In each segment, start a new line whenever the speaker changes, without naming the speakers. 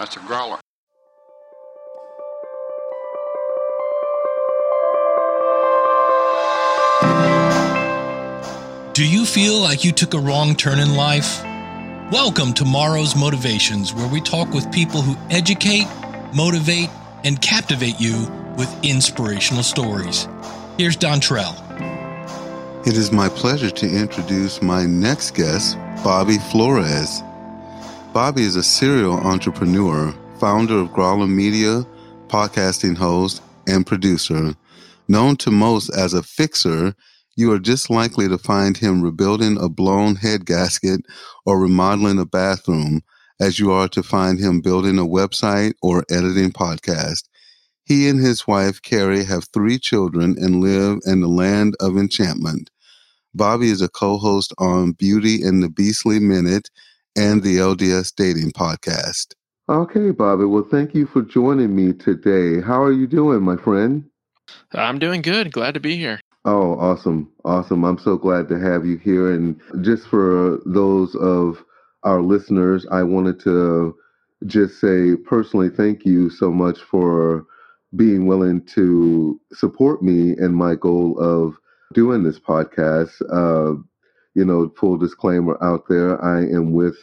That's a growler.
Do you feel like you took a wrong turn in life? Welcome to Morrow's Motivations, where we talk with people who educate, motivate, and captivate you with inspirational stories. Here's Dontrell.
It is my pleasure to introduce my next guest, Bobby Flores. Bobby is a serial entrepreneur, founder of Growler Media, podcasting host, and producer. Known to most as a fixer, you are just likely to find him rebuilding a blown head gasket or remodeling a bathroom as you are to find him building a website or editing podcast. He and his wife, Carrie, have three children and live in the land of enchantment. Bobby is a co host on Beauty and the Beastly Minute and the LDS Dating Podcast. Okay, Bobby. Well, thank you for joining me today. How are you doing, my friend?
I'm doing good. Glad to be here.
Oh, awesome. Awesome. I'm so glad to have you here. And just for those of our listeners, I wanted to just say personally thank you so much for being willing to support me in my goal of doing this podcast. Uh, you know, full disclaimer out there, I am with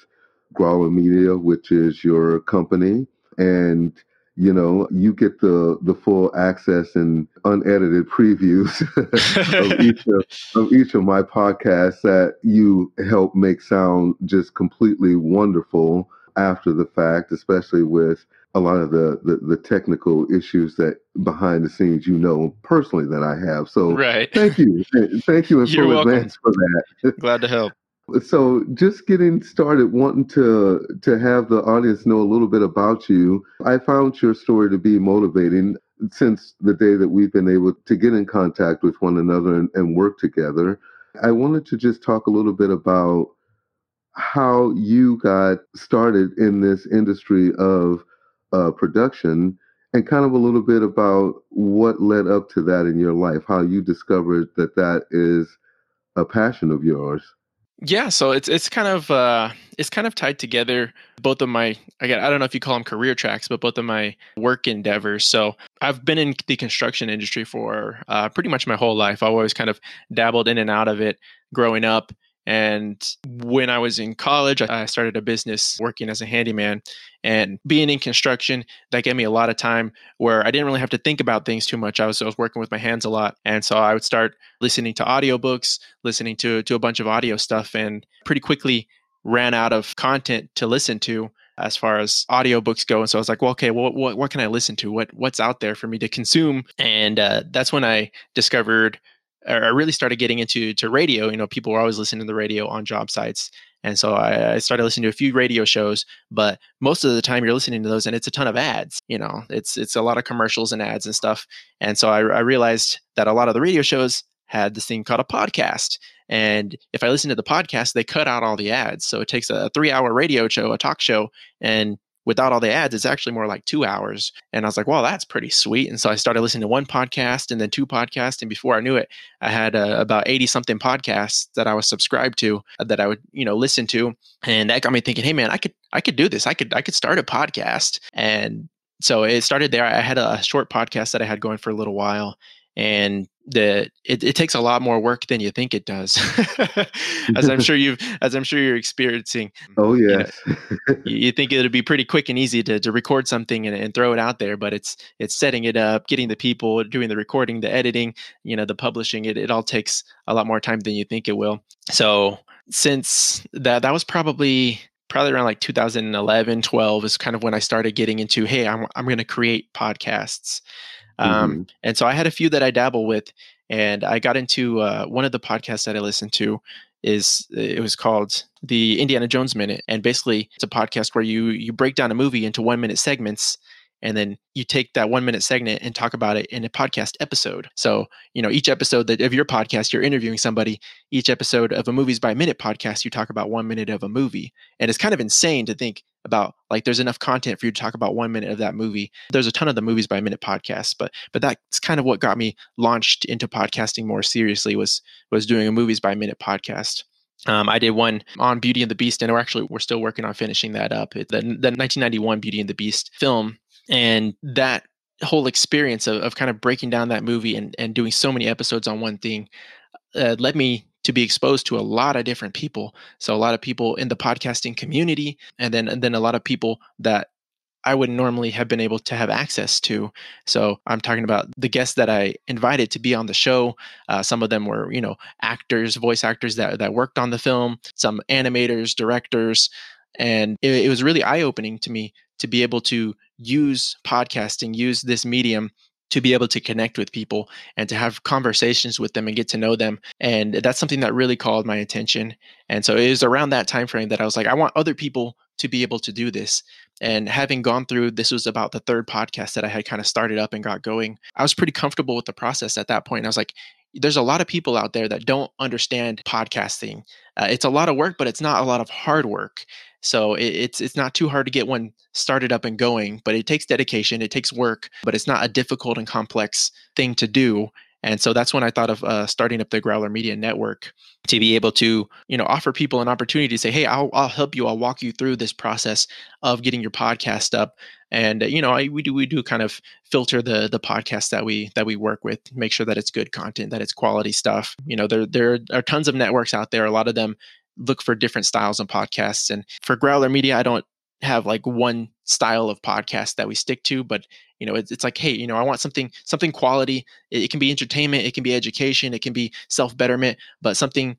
Growler Media, which is your company. And you know you get the the full access and unedited previews of, each of, of, each of my podcasts that you help make sound just completely wonderful after the fact especially with a lot of the, the, the technical issues that behind the scenes you know personally that I have. So
right.
thank you. Thank you in full advance for that.
Glad to help.
So, just getting started, wanting to to have the audience know a little bit about you, I found your story to be motivating since the day that we've been able to get in contact with one another and, and work together. I wanted to just talk a little bit about how you got started in this industry of uh, production and kind of a little bit about what led up to that in your life, how you discovered that that is a passion of yours.
Yeah, so it's it's kind of uh, it's kind of tied together. Both of my again, I don't know if you call them career tracks, but both of my work endeavors. So I've been in the construction industry for uh, pretty much my whole life. I've always kind of dabbled in and out of it growing up. And when I was in college, I started a business working as a handyman. And being in construction, that gave me a lot of time where I didn't really have to think about things too much. I was, I was working with my hands a lot. And so I would start listening to audiobooks, listening to, to a bunch of audio stuff, and pretty quickly ran out of content to listen to as far as audiobooks go. And so I was like, well, okay, well, what, what can I listen to? What What's out there for me to consume? And uh, that's when I discovered I really started getting into to radio. You know, people were always listening to the radio on job sites, and so I, I, started listening to a few radio shows. But most of the time, you're listening to those, and it's a ton of ads. You know, it's it's a lot of commercials and ads and stuff. And so I, I realized that a lot of the radio shows had this thing called a podcast. And if I listen to the podcast, they cut out all the ads. So it takes a three hour radio show, a talk show, and without all the ads, it's actually more like two hours. And I was like, well, that's pretty sweet. And so I started listening to one podcast and then two podcasts. And before I knew it, I had uh, about 80 something podcasts that I was subscribed to uh, that I would, you know, listen to. And that got me thinking, hey man, I could, I could do this. I could, I could start a podcast. And so it started there. I had a short podcast that I had going for a little while and the it, it takes a lot more work than you think it does as i'm sure you've as i'm sure you're experiencing
oh yeah
you, know, you, think it would be pretty quick and easy to, to record something and, and throw it out there but it's it's setting it up getting the people doing the recording the editing you know the publishing it it all takes a lot more time than you think it will so since that that was probably probably around like 2011 12 is kind of when i started getting into hey i'm, I'm going to create podcasts um, mm-hmm. And so I had a few that I dabble with, and I got into uh, one of the podcasts that I listened to is it was called the Indiana Jones Minute, and basically it's a podcast where you you break down a movie into one minute segments, and then you take that one minute segment and talk about it in a podcast episode. So, you know, each episode that of your podcast, you're interviewing somebody. Each episode of a Movies by Minute podcast, you talk about one minute of a movie. And it's kind of insane to think about like there's enough content for you to talk about one minute of that movie. There's a ton of the Movies by Minute podcasts, but but that's kind of what got me launched into podcasting more seriously was was doing a Movies by Minute podcast. Um, I did one on Beauty and the Beast, and we're actually we're still working on finishing that up. the, the 1991 Beauty and the Beast film, and that whole experience of, of kind of breaking down that movie and, and doing so many episodes on one thing uh, led me to be exposed to a lot of different people. So a lot of people in the podcasting community, and then and then a lot of people that I wouldn't normally have been able to have access to. So I'm talking about the guests that I invited to be on the show. Uh, some of them were, you know, actors, voice actors that that worked on the film, some animators, directors, and it, it was really eye opening to me to be able to use podcasting, use this medium to be able to connect with people and to have conversations with them and get to know them. And that's something that really called my attention. And so it was around that time frame that i was like i want other people to be able to do this. And having gone through this was about the third podcast that i had kind of started up and got going i was pretty comfortable with the process at that point. I was like there's a lot of people out there that don't understand podcasting uh, it's a lot of work but it's not a lot of hard work so it, it's it's not too hard to get one started up and going, but it takes dedication, it takes work, but it's not a difficult and complex thing to do. And so that's when I thought of uh, starting up the Growler Media Network to be able to, you know, offer people an opportunity to say, "Hey, I'll, I'll help you. I'll walk you through this process of getting your podcast up." And you know, I, we do we do kind of filter the the podcasts that we that we work with, make sure that it's good content, that it's quality stuff. You know, there there are tons of networks out there. A lot of them look for different styles of podcasts. And for Growler Media, I don't have like one style of podcast that we stick to, but you know, it's, it's like, hey, you know, I want something something quality. It, it can be entertainment, it can be education, it can be self betterment, but something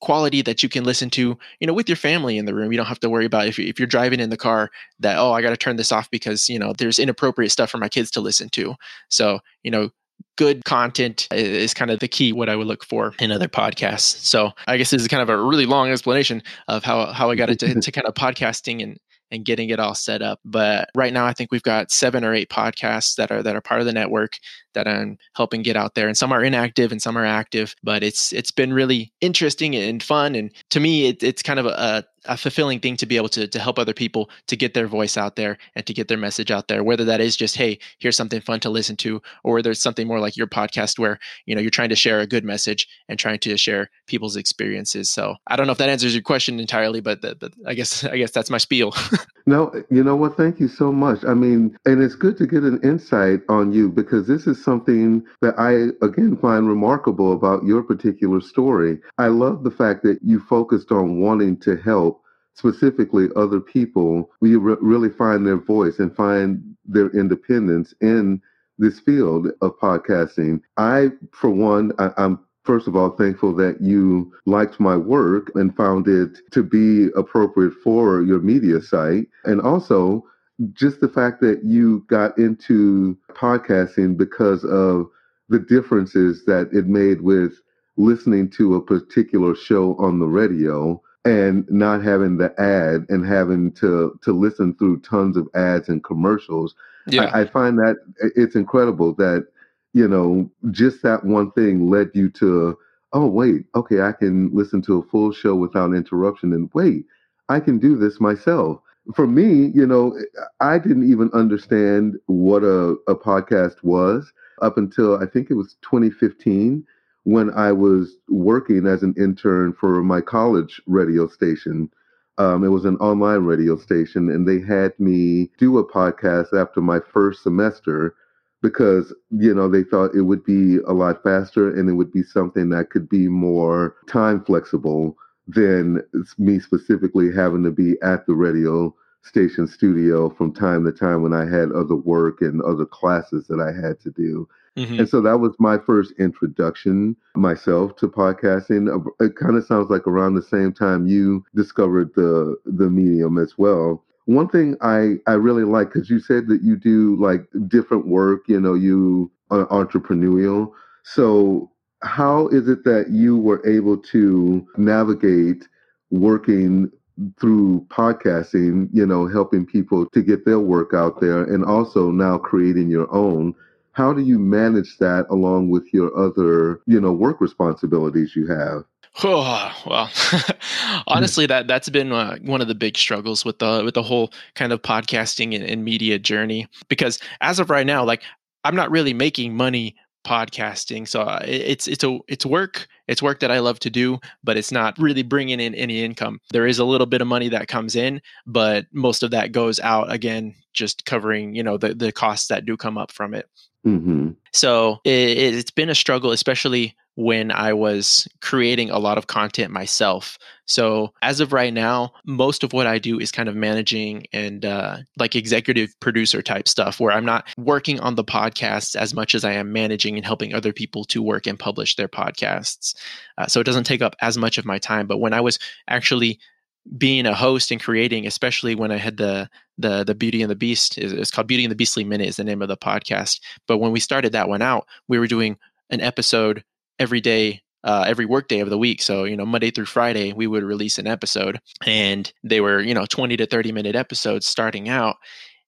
quality that you can listen to you know with your family in the room you don't have to worry about if, if you're driving in the car that oh i got to turn this off because you know there's inappropriate stuff for my kids to listen to so you know good content is kind of the key what I would look for in other podcasts. So I guess this is kind of a really long explanation of how how I got into to kind of podcasting and and getting it all set up. But right now I think we've got seven or eight podcasts that are that are part of the network that I'm helping get out there. And some are inactive and some are active. But it's it's been really interesting and fun. And to me it, it's kind of a, a fulfilling thing to be able to to help other people to get their voice out there and to get their message out there whether that is just hey here's something fun to listen to or whether it's something more like your podcast where you know you're trying to share a good message and trying to share people's experiences. So i don't know if that answers your question entirely but, the, the, i guess i guess that's my spiel.
No you know what? Thank you so much. I mean and it's good to get an insight on you because this is something that i again find remarkable about your particular story. I love the fact that you focused on wanting to help specifically other people, we re- really find their voice and find their independence in this field of podcasting. I, for one, I, I'm first of all thankful that you liked my work and found it to be appropriate for your media site. And also, just the fact that you got into podcasting because of the differences that it made with listening to a particular show on the radio and not having the ad and having to to listen through tons of ads and commercials yeah. I, I, find that it's incredible that you know just that one thing led you to oh wait okay i can listen to a full show without interruption and wait i can do this myself for me you know i didn't even understand what a, a podcast was up until i think it was 2015 when I was working as an intern for my college radio station. Um, it was an online radio station, and they had me do a podcast after my first semester because you know they thought it would be a lot faster and it would be something that could be more time flexible than me specifically having to be at the radio station studio from time to time when I had other work and other classes that I had to do. Mm-hmm. And so that was my first introduction myself to podcasting. It kind of sounds like around the same time you discovered the the medium as well. One thing I I really like because you said that you do like different work. You know, you are entrepreneurial. So how is it that you were able to navigate working through podcasting, you know, helping people to get their work out there and also now creating your own how do you manage that along with your other you know work responsibilities you have
Oh, well, honestly, that that's been uh, one of the big struggles with the with the whole kind of podcasting and, and media journey. Because as of right now, like I'm not really making money podcasting. So uh, it's it's a it's work. It's work that I love to do, but it's not really bringing in any income. There is a little bit of money that comes in, but most of that goes out again, just covering you know the the costs that do come up from it. Mm-hmm. So it, it's been a struggle, especially when I was creating a lot of content myself. So as of right now, most of what I do is kind of managing and uh, like executive producer type stuff, where I'm not working on the podcasts as much as I am managing and helping other people to work and publish their podcasts. Uh, so it doesn't take up as much of my time. But when I was actually being a host and creating, especially when I had the the the Beauty and the Beast, it's called Beauty and the Beastly Minute is the name of the podcast. But when we started that one out, we were doing an episode every day uh, every workday of the week. So, you know, Monday through Friday, we would release an episode and they were, you know, 20 to 30 minute episodes starting out.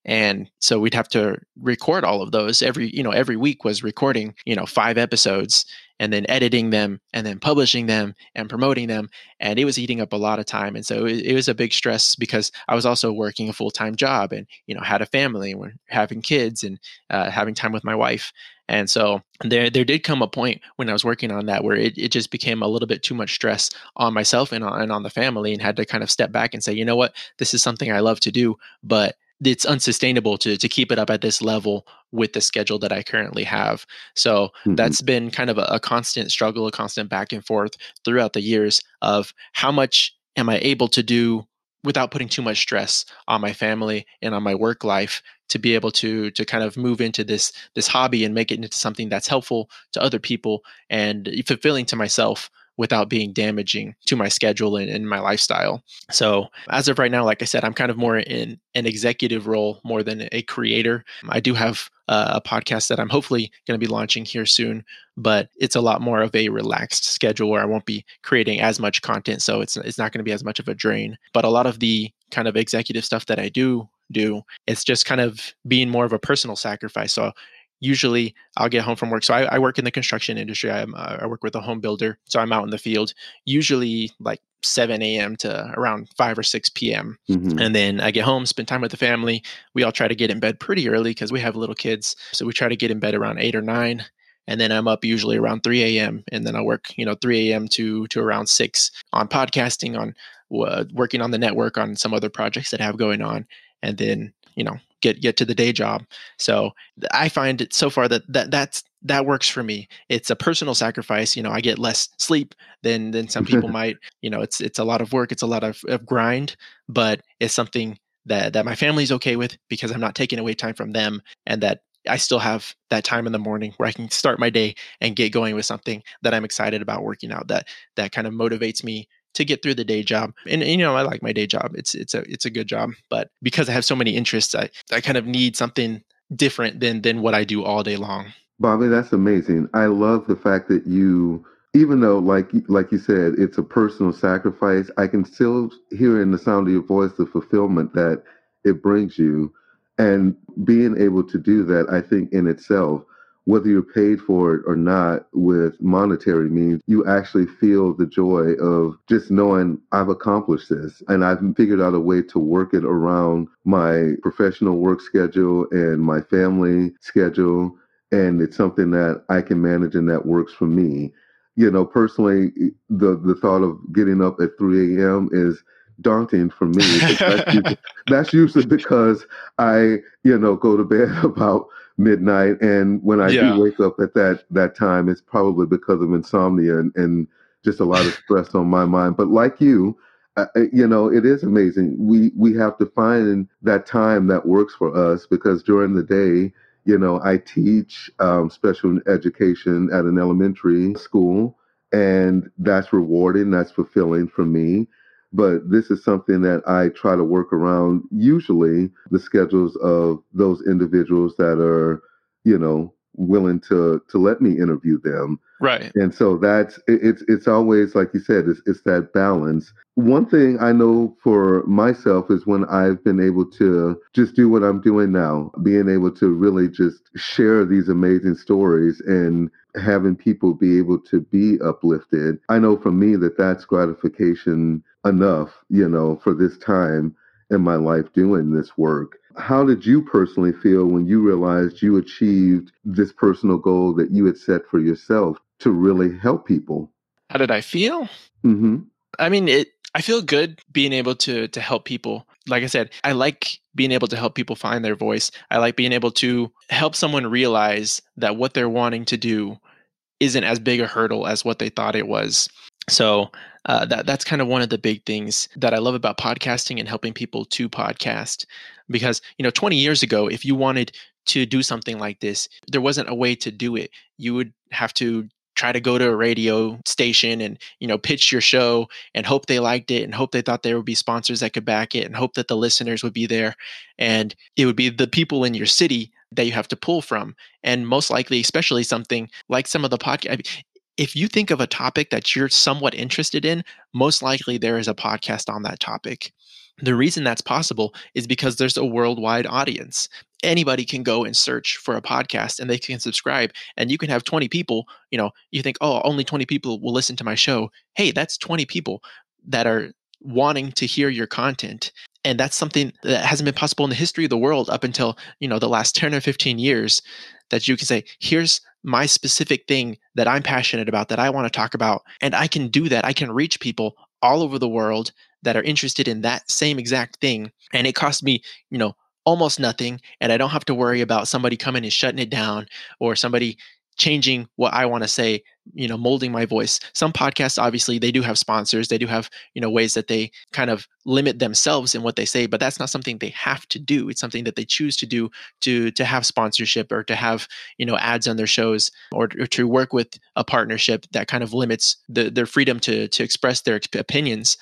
And so we'd have to record all of those every, you know, every week was recording, you know, five episodes and then editing them and then publishing them and promoting them. And it was eating up a lot of time. And so it, it was a big stress because I was also working a full time job and, you know, had a family and having kids and uh, having time with my wife. And so there there did come a point when I was working on that where it, it just became a little bit too much stress on myself and on, and on the family and had to kind of step back and say, you know what, this is something I love to do, but it's unsustainable to to keep it up at this level with the schedule that I currently have. So mm-hmm. that's been kind of a, a constant struggle, a constant back and forth throughout the years of how much am I able to do without putting too much stress on my family and on my work life to be able to to kind of move into this this hobby and make it into something that's helpful to other people and fulfilling to myself without being damaging to my schedule and, and, my lifestyle. So, as of right now, like I said, I'm kind of more in an executive role more than a creator. I do have a podcast that I'm hopefully going to be launching here soon, but it's a lot more of a relaxed schedule where I won't be creating as much content. So, it's, it's not going to be as much of a drain. But a lot of the kind of executive stuff that I do do. It's just kind of being more of a personal sacrifice. So usually I'll get home from work. So I, I work in the construction industry. I'm, uh, I work with a home builder. So I'm out in the field, usually like 7 a.m. to around 5 or 6 p.m. Mm-hmm. And then I get home, spend time with the family. We all try to get in bed pretty early because we have little kids. So we try to get in bed around 8 or 9. And then I'm up usually around 3 a.m. And then I work, you know, 3 a.m. to to around 6 on podcasting, on uh, working on the network, on some other projects that I have going on and then you know get get to the day job. So i find it so far that that that's that works for me. It's a personal sacrifice you know i get less sleep than than some people might. You know it's it's a lot of work it's a lot of, of grind but it's something that that my family's okay with because i'm not taking away time from them and that I still have that time in the morning where I can start my day and get going with something that I'm excited about working out that that kind of motivates me to get through the day job. And, and, you know, I like my day job. It's it's a it's a good job, but because I have so many interests, I I kind of need something different than than what I do all day long.
Bobby, that's amazing. I love the fact that you even though like like you said, it's a personal sacrifice, I can still hear in the sound of your voice the fulfillment that it brings you and being able to do that, I think in itself whether you're paid for it or not with monetary means, you actually feel the joy of just knowing I've accomplished this and I've figured out a way to work it around my professional work schedule and my family schedule. And it's something that I can manage and that works for me. You know, personally, the, the thought of getting up at 3 a.m. is daunting for me. That's usually, that's usually because I, you know, go to bed about midnight, and when I yeah. do wake up at that that time, it's probably because of insomnia and, and just a lot of stress on my mind. But like you, uh, you know, it is amazing. We we have to find that time that works for us because during the day, you know, I teach um, special education at an elementary school, and that's rewarding. That's fulfilling for me but this is something that I try to work around usually the schedules of those individuals that are, you know, willing to to let me interview them.
Right.
And so that's it's it's always like you said, it's it's that balance. One thing I know for myself is when I've been able to just do what I'm doing now, being able to really just share these amazing stories and having people be able to be uplifted. I know for me that that's gratification enough, you know, for this time in my life doing this work. How did you personally feel when you realized you achieved this personal goal that you had set for yourself to really help people?
How did I feel?
Mm-hmm.
I mean, it. I feel good being able to to help people. Like I said, I like being able to help people find their voice. I like being able to help someone realize that what they're wanting to do isn't as big a hurdle as what they thought it was. So uh, that that's kind of one of the big things that I love about podcasting and helping people to podcast. Because you know, 20 years ago, if you wanted to do something like this, there wasn't a way to do it. You would have to try to go to a radio station and you know pitch your show and hope they liked it and hope they thought there would be sponsors that could back it and hope that the listeners would be there and it would be the people in your city that you have to pull from and most likely especially something like some of the podcast if you think of a topic that you're somewhat interested in most likely there is a podcast on that topic. The reason that's possible is because there's a worldwide audience. Anybody can go and search for a podcast and they can subscribe and you can have 20 people you know you think oh only 20 people will listen to my show. Hey that's 20 people that are wanting to hear your content and that's something that hasn't been possible in the history of the world up until you know the last 10 or 15 years that you can say here's my specific thing that i'm passionate about that i want to talk about and i can do that. I can reach people all over the world that are interested in that same exact thing and it cost me you know almost nothing and i don't have to worry about somebody coming and shutting it down or somebody changing what i want to say you know molding my voice. Some podcasts obviously they do have sponsors they do have you know ways that they kind of limit themselves in what they say but that's not something they have to do. It's something that they choose to do to to have sponsorship or to have you know ads on their shows or, or to work with a partnership that kind of limits the, their freedom to to express their opinions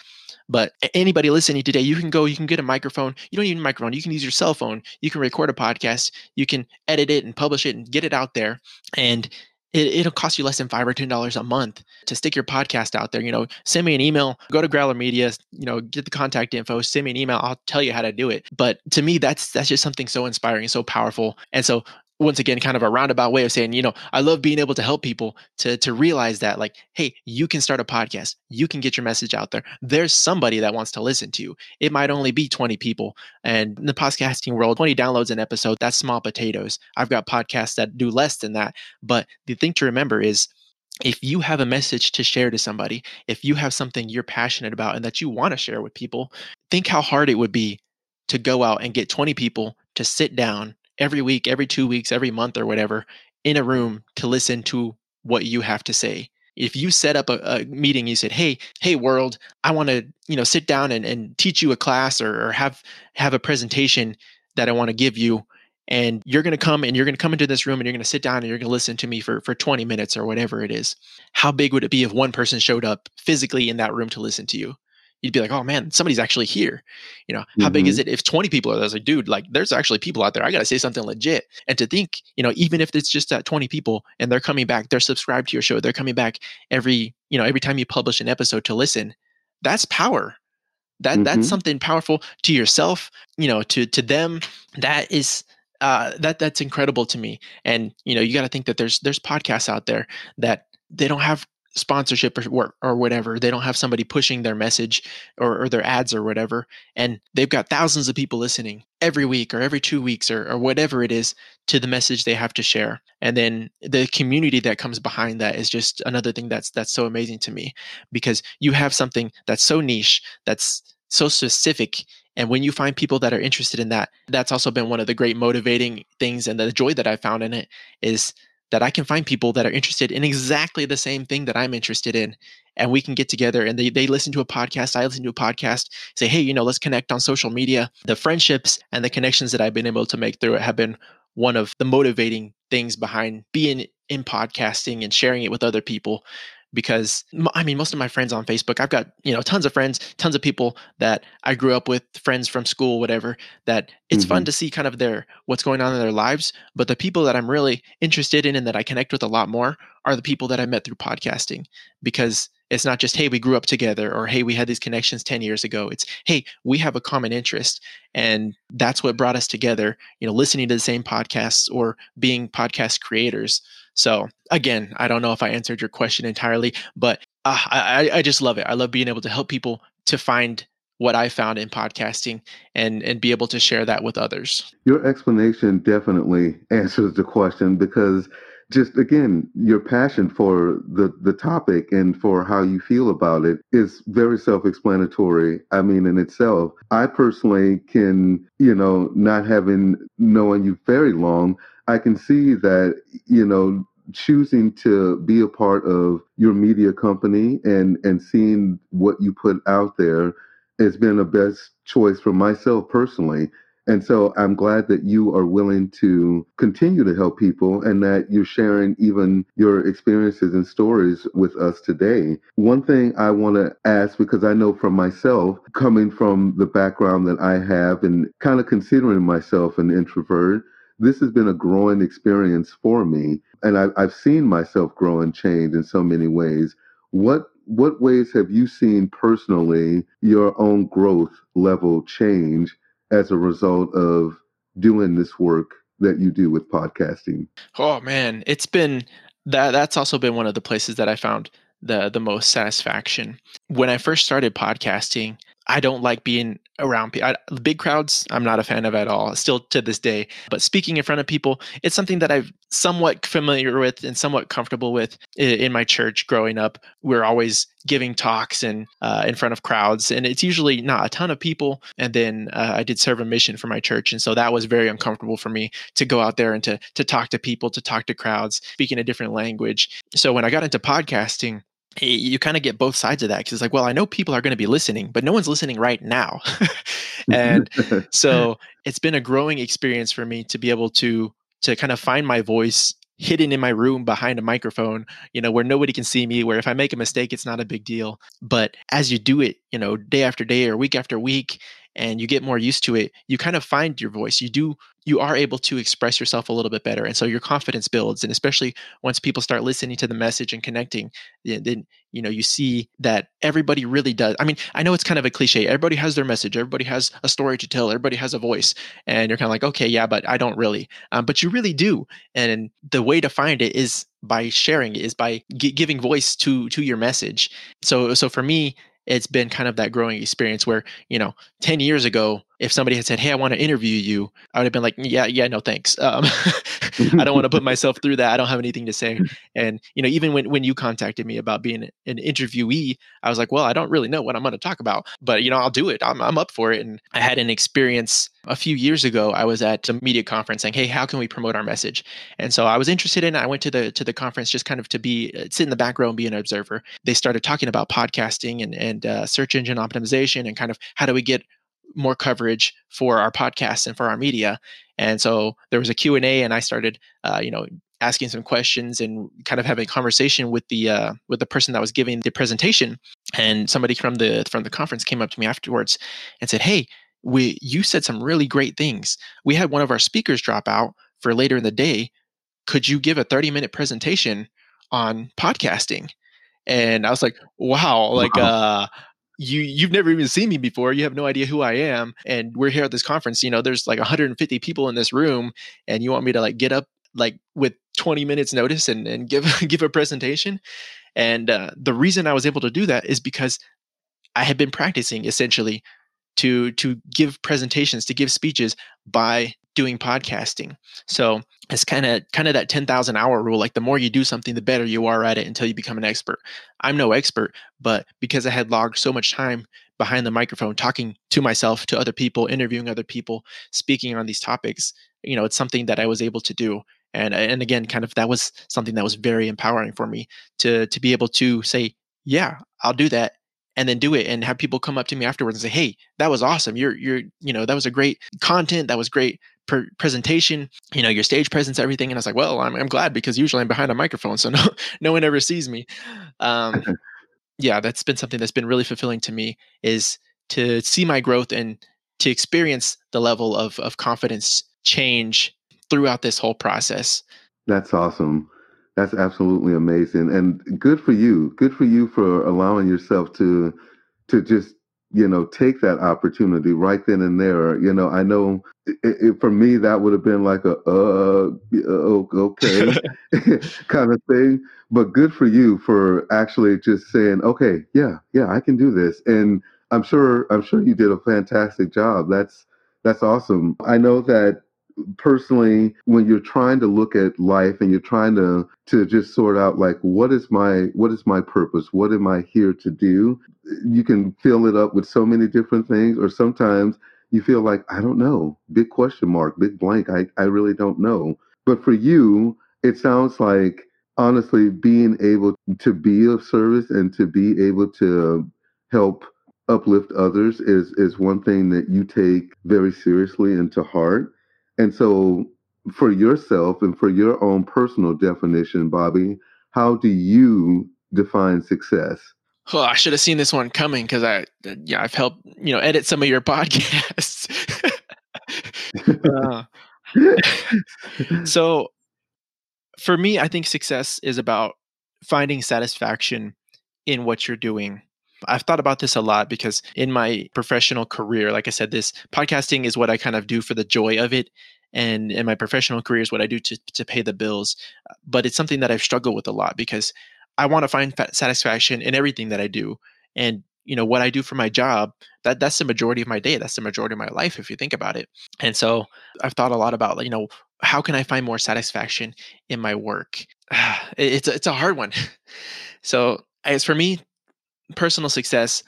but anybody listening today, you can go, you can get a microphone. You don't need a microphone. You can use your cell phone. You can record a podcast. You can edit it and publish it and get it out there. And it, will cost you less than five or ten dollars a month to stick your podcast out there. You know, send me an email, go to Growler Media, you know, get the contact info, send me an email. I'll tell you how to do it. But to me, that's that's just something so inspiring, so powerful. And so once again kind of a roundabout way of saying you know i love being able to help people to to realize that like hey you can start a podcast. You can get your message out there. There's somebody that wants to listen to you. It might only be 20 people. And in the podcasting world 20 downloads an episode that's small potatoes. I've got podcasts that do less than that. But the thing to remember is if you have a message to share to somebody if you have something you're passionate about and that you want to share with people think how hard it would be to go out and get 20 people to sit down every week, every two weeks, every month, or whatever in a room to listen to what you have to say. If you set up a, a meeting, you said, "Hey, hey, world, I want to, you know, sit down and, and teach you a class or, or have have a presentation that I want to give you." and you're going to come and you're going to come into this room and you're going to sit down and you're going to listen to me for, for 20 minutes or whatever it is. How big would it be if one person showed up physically in that room to listen to you? You'd be like, oh man, somebody's actually here. You know, how mm-hmm. big is mm-hmm. it if 20 people are there? I was like, dude, like there's actually people out there. I got to say something legit. And to think, you know, even if it's just that 20 people and they're coming back, they're subscribed to your show, they're coming back every, you know, every time you publish an episode to listen, that's power. That mm-hmm. that's something powerful to yourself, you know, to to them. That is uh that that's incredible to me. And you know, you got to think that there's there's podcasts out there that they don't have sponsorship or, or whatever. They don't have somebody pushing their message or, or, their ads or whatever. And they've got thousands of people listening every week or every two weeks or, or whatever it is to the message they have to share. And then the community that comes behind that is just another thing that's that's so amazing to me because you have something that's so niche, that's so specific and when you find people that are interested in that that's also been one of the great motivating things and the joy that i found in it is that I can find people that are interested in exactly the same thing that I'm interested in. And we can get together and they, they listen to a podcast. I listen to a podcast, say, hey, you know, let's connect on social media. The friendships and the connections that I've been able to make through it have been one of the motivating things behind being in podcasting and sharing it with other people because I mean, most of my friends on Facebook, I've got, you know, tons of friends, tons of people that I grew up with, friends from school, whatever, that it's mm-hmm. fun to see kind of their, what's going on in their lives. But the people that I'm really interested in and that I connect with a lot more are the people that I met through podcasting because it's not just, hey, we grew up together or hey, we had these connections 10 years ago. It's, hey, we have a common interest. And that's what brought us together, you know, listening to the same podcasts or being podcast creators. So again, I don't know if I answered your question entirely, but uh, I, I just love it. I love being able to help people to find what I found in podcasting and and be able to share that with others.
Your explanation definitely answers the question because just again your passion for the the topic and for how you feel about it is very self-explanatory i mean in itself i personally can you know not having known you very long i can see that you know choosing to be a part of your media company and and seeing what you put out there has been a best choice for myself personally and so I'm glad that you are willing to continue to help people and that you're sharing even your experiences and stories with us today. One thing I want to ask, because I know from myself, coming from the background that I have and kind of considering myself an introvert, this has been a growing experience for me. And I, have seen myself grow and change in so many ways. What what ways have you seen personally your own growth level change as a result of doing this work that you do with podcasting?
Oh man, it's been that that's also been one of the places that I found the the most satisfaction. When I first started podcasting, I don't like being around people. Big crowds, I'm not a fan of at all, still to this day. But speaking in front of people, it's something that I'm somewhat familiar with and somewhat comfortable with in my church growing up. We're always giving talks and uh, in front of crowds, and it's usually not a ton of people. And then uh, I did serve a mission for my church, and so that was very uncomfortable for me to go out there and to to talk to people, to talk to crowds, speaking a different language. So when I got into podcasting, Eh, you kind of get both sides of that because it's like, well, I know people are going to be listening, but no one's listening right now. and mm-hmm. so it's been a growing experience for me to be able to to kind of find my voice hidden in my room behind a microphone, you know, where nobody can see me, where if I make a mistake, it's not a big deal. But as you do it, you know, day after day or week after week, and you get more used to it, you kind of find your voice. You do you are able to express yourself a little bit better and so your confidence builds and especially once people start listening to the message and connecting then you know you see that everybody really does i mean i know it's kind of a cliche everybody has their message everybody has a story to tell everybody has a voice and you're kind of like okay yeah but i don't really um, but you really do and the way to find it is by sharing it is by g- giving voice to to your message so so for me it's been kind of that growing experience where you know 10 years ago if somebody had said hey i want to interview you i would have been like yeah yeah no thanks. Um, i don't want to put myself through that. I don't have anything to say. And you know even when, when you contacted me about being an interviewee i was like well i don't really know what i'm going to talk about but you know i'll do it. I'm, I'm up for it. And i had an experience a few years ago. I was at a media conference saying hey how can we promote our message? And so i was interested in i went to the to the conference just kind of to be uh, sit in the back row and be an observer. They started talking about podcasting and and uh, search engine optimization and kind of how do we get more coverage for our podcasts and for our media. And so there was a q&a and i started uh, you know asking some questions and kind of having a conversation with the uh, with the person that was giving the presentation. And somebody from the from the conference came up to me afterwards and said hey we you said some really great things. We had one of our speakers drop out for later in the day. Could you give a 30 minute presentation on podcasting? And i was like wow. Like wow. uh you you've never even seen me before. You have no idea who i am and we're here at this conference you know there's like 150 people in this room and you want me to like get up like with 20 minutes notice and, and give give a presentation? And uh, the reason i was able to do that is because i had been practicing essentially to to give presentations to give speeches by doing podcasting. So it's kind of kind of that 10,000 hour rule like the more you do something the better you are at it until you become an expert. I'm no expert, but because I had logged so much time behind the microphone talking to myself, to other people, interviewing other people, speaking on these topics, you know, it's something that I was able to do. And and again, kind of that was something that was very empowering for me to to be able to say, yeah, I'll do that and then do it and have people come up to me afterwards and say hey that was awesome. You're you're you know that was a great content. That was great presentation you know your stage presence everything. And i was like well I'm, I'm glad because usually i'm behind a microphone so no no one ever sees me. Um yeah that's been something that's been really fulfilling to me is to see my growth and to experience the level of of confidence change throughout this whole process.
That's awesome that's absolutely amazing, and good for you. Good for you for allowing yourself to to just you know take that opportunity right then and there. You know, I know it, it, for me that would have been like a uh, uh okay kind of thing. But good for you for actually just saying, okay, yeah, yeah, I can do this, and I'm sure I'm sure you did a fantastic job. That's that's awesome. I know that personally when you're trying to look at life and you're trying to to just sort out like what is my what is my purpose? What am i here to do? You can fill it up with so many different things or sometimes you feel like i don't know. Big question mark big blank. I, I really don't know. But for you it sounds like honestly being able to be of service and to be able to help uplift others is is one thing that you take very seriously and to heart and so, for yourself and for your own personal definition, Bobby, how do you define success?
Oh, I should have seen this one coming because I, yeah, I've helped you know edit some of your podcasts. uh, so, for me, I think success is about finding satisfaction in what you're doing. I've thought about this a lot because in my professional career, like I said, this podcasting is what I kind of do for the joy of it. And in my professional career is what I do to, to pay the bills. But it's something that I've struggled with a lot because I want to find satisfaction in everything that I do. And you know what I do for my job that that's the majority of my day that's the majority of my life if you think about it and so I've thought a lot about you know how can I find more satisfaction in my work it's it's a hard one so as for me personal success,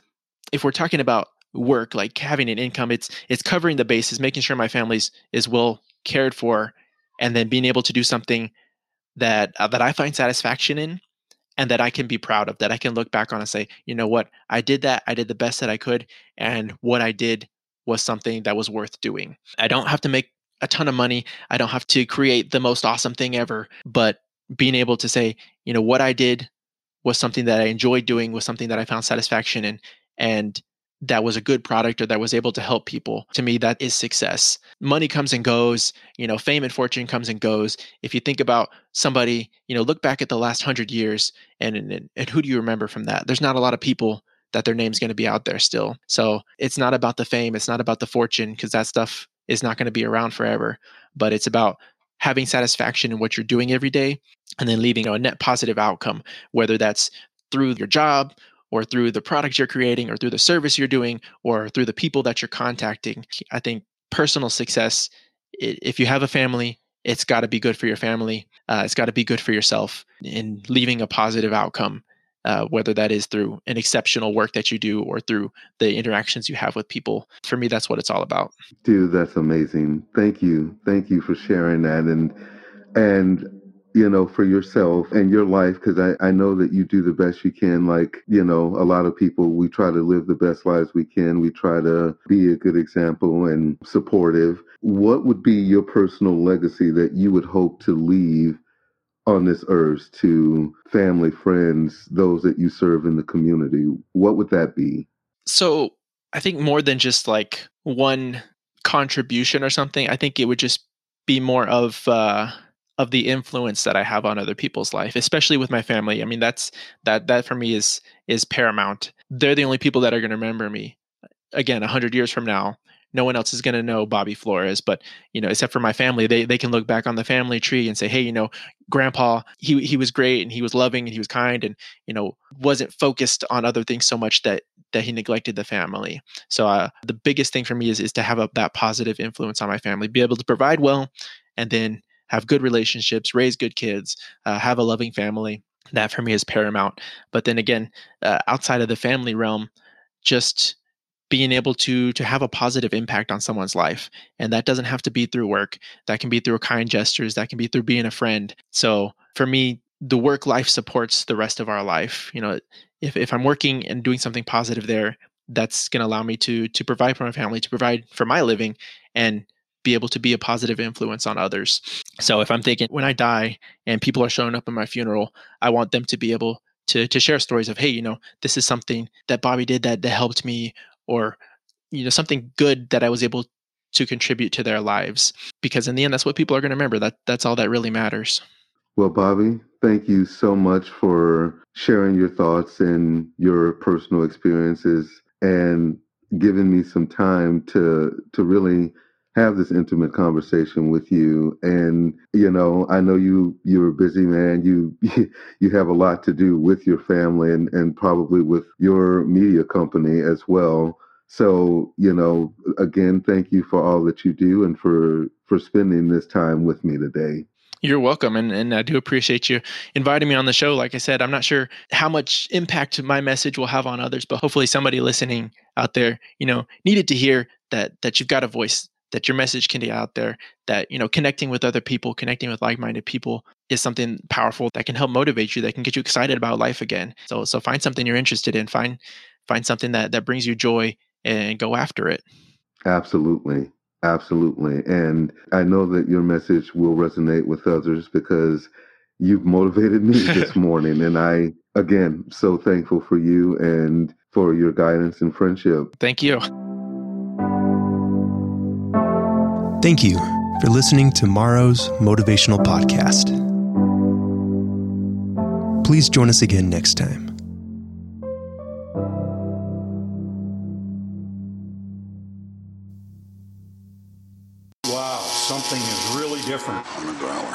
if we're talking about work, like having an income, it's it's covering the bases, making sure my family's is well cared for, and then being able to do something that uh, that I find satisfaction in, and that I can be proud of, that I can look back on and say, you know what, I did that, I did the best that I could, and what I did was something that was worth doing. I don't have to make a ton of money. I don't have to create the most awesome thing ever, but being able to say, you know, what I did was something that I enjoyed doing, was something that I found satisfaction in, and that was a good product or that was able to help people. To me, that is success. Money comes and goes, you know, fame and fortune comes and goes. If you think about somebody, you know, look back at the last hundred years and, and, and who do you remember from that? There's not a lot of people that their name's going to be out there still. So it's not about the fame, it's not about the fortune, because that stuff is not going to be around forever. But it's about having satisfaction in what you're doing every day and then leaving a net positive outcome, whether that's through your job or through the product you're creating or through the service you're doing or through the people that you're contacting. I think personal success, if you have a family, it's got to be good for your family. Uh, it's got to be good for yourself in leaving a positive outcome uh, whether that is through an exceptional work that you do or through the interactions you have with people. For me, that's what it's all about.
Dude, that's amazing. Thank you. Thank you for sharing that. And, and, you know, for yourself and your life, because I, I know that you do the best you can. Like, you know, a lot of people, we try to live the best lives we can. We try to be a good example and supportive. What would be your personal legacy that you would hope to leave on this earth to family, friends, those that you serve in the community, what would that be?
So I think more than just like one contribution or something, I think it would just be more of uh of the influence that I have on other people's life, especially with my family. I mean, that's that that for me is is paramount. They're the only people that are going to remember me. Again, hundred years from now, no one else is going to know Bobby Flores, but you know, except for my family, they they can look back on the family tree and say, hey, you know, Grandpa, he he was great and he was loving and he was kind and you know wasn't focused on other things so much that that he neglected the family. So uh, the biggest thing for me is is to have a, that positive influence on my family, be able to provide well, and then have good relationships, raise good kids, uh, have a loving family. That for me is paramount. But then again, uh, outside of the family realm, just being able to to have a positive impact on someone's life. And that doesn't have to be through work. That can be through kind gestures. That can be through being a friend. So for me the work life supports the rest of our life. You know if, if i'm working and doing something positive there that's going to allow me to to provide for my family to provide for my living and be able to be a positive influence on others. So if i'm thinking when i die and people are showing up in my funeral i want them to be able to to share stories of hey you know this is something that bobby did that that helped me or you know something good that I was able to contribute to their lives. Because in the end that's what people are going to remember. That that's all that really matters.
Well bobby thank you so much for sharing your thoughts and your personal experiences and giving me some time to to really have this intimate conversation with you and you know i know you you're a busy man you you have a lot to do with your family and and probably with your media company as well so you know again thank you for all that you do and for for spending this time with me today
you're welcome. And, and I do appreciate you inviting me on the show. Like I said, I'm not sure how much impact my message will have on others, but hopefully somebody listening out there, you know, needed to hear that that you've got a voice, that your message can be out there, that, you know, connecting with other people, connecting with like-minded people is something powerful that can help motivate you, that can get you excited about life again. So so find something you're interested in, find find something that that brings you joy and go after it.
Absolutely. Absolutely. And I know that your message will resonate with others because you've motivated me this morning. And I, again, so thankful for you and for your guidance and friendship.
Thank you.
Thank you for listening to Morrow's Motivational Podcast. Please join us again next time. Wow, something is really different on the ground.